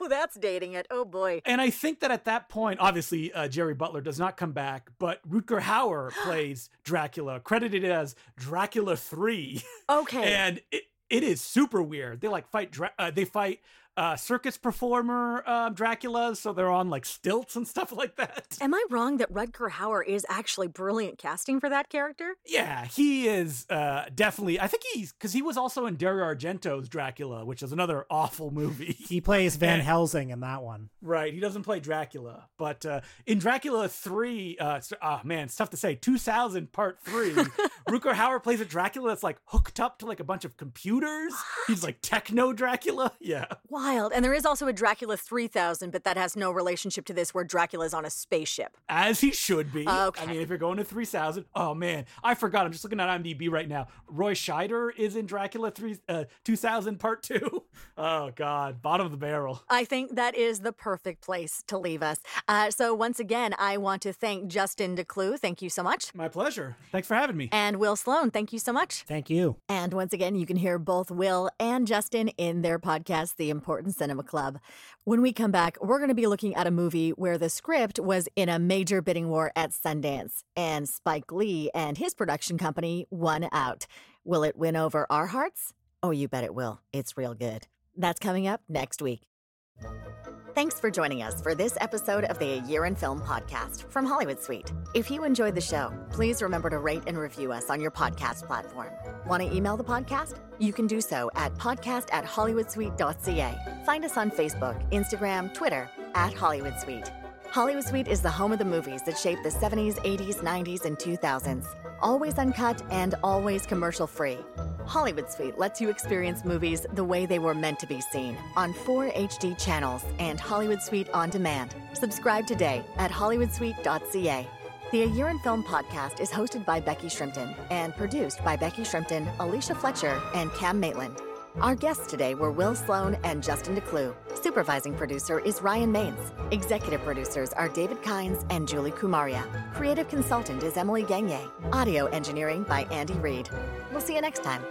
oh, that's dating it. Oh boy. and I think that at that point, obviously, uh, Gerry Butler does not come back, but Rutger Hauer plays Dracula, credited as Dracula 3. Okay. and it, it is super weird. They like fight, Dra- uh, they fight uh, circus performer uh, Dracula, so they're on like stilts and stuff like that. Am I wrong that Rutger Hauer is actually brilliant casting for that character? Yeah, he is uh, definitely. I think he's because he was also in Dario Argento's Dracula, which is another awful movie. He plays Van And- Helsing in that one. Right, he doesn't play Dracula, but uh, in Dracula three, uh, it's- ah man, it's tough to say. Two thousand part three, Rutger Hauer plays a Dracula that's like hooked up to like a bunch of computers. He's like techno Dracula. Yeah, Wild. And there is also a Dracula 3000, but that has no relationship to this where Dracula's on a spaceship. as he should be. Okay. I mean, if you're going to three thousand, oh man, I forgot. I'm just looking at IMDb right now. Roy Scheider is in Dracula three uh, two thousand part two. Oh god, bottom of the barrel. I think that is the perfect place to leave us. Uh, so, once again, I want to thank Justin Decloux. Thank you so much. My pleasure. Thanks for having me. And Will Sloan, thank you so much. Thank you. And once again, you can hear both Will and Justin in their podcast, The Important Cinema Club. When we come back, we're going to be looking at a movie where the script was in a major bidding war at Sundance, and Spike Lee and his production company won out. Will it win over our hearts? Oh, you bet it will. It's real good. That's coming up next week. Thanks for joining us for this episode of the A Year in Film podcast from Hollywood Suite. If you enjoyed the show, please remember to rate and review us on your podcast platform. Want to email the podcast? You can do so at podcast at hollywoodsuite.ca. Find us on Facebook, Instagram, Twitter at Hollywood Suite. Hollywood Suite is the home of the movies that shaped the 70s, 80s, 90s, and 2000s. Always uncut and always commercial free. Hollywood Suite lets you experience movies the way they were meant to be seen on four HD channels and Hollywood Suite on demand. Subscribe today at hollywoodsuite.ca. The A Year in Film podcast is hosted by Becky Shrimpton and produced by Becky Shrimpton, Alicia Fletcher, and Cam Maitland. Our guests today were Will Sloan and Justin Decloux. Supervising producer is Ryan Maines. Executive producers are David Kynes and Julie Kumaria. Creative consultant is Emily Gagne. Audio engineering by Andy Reid. We'll see you next time.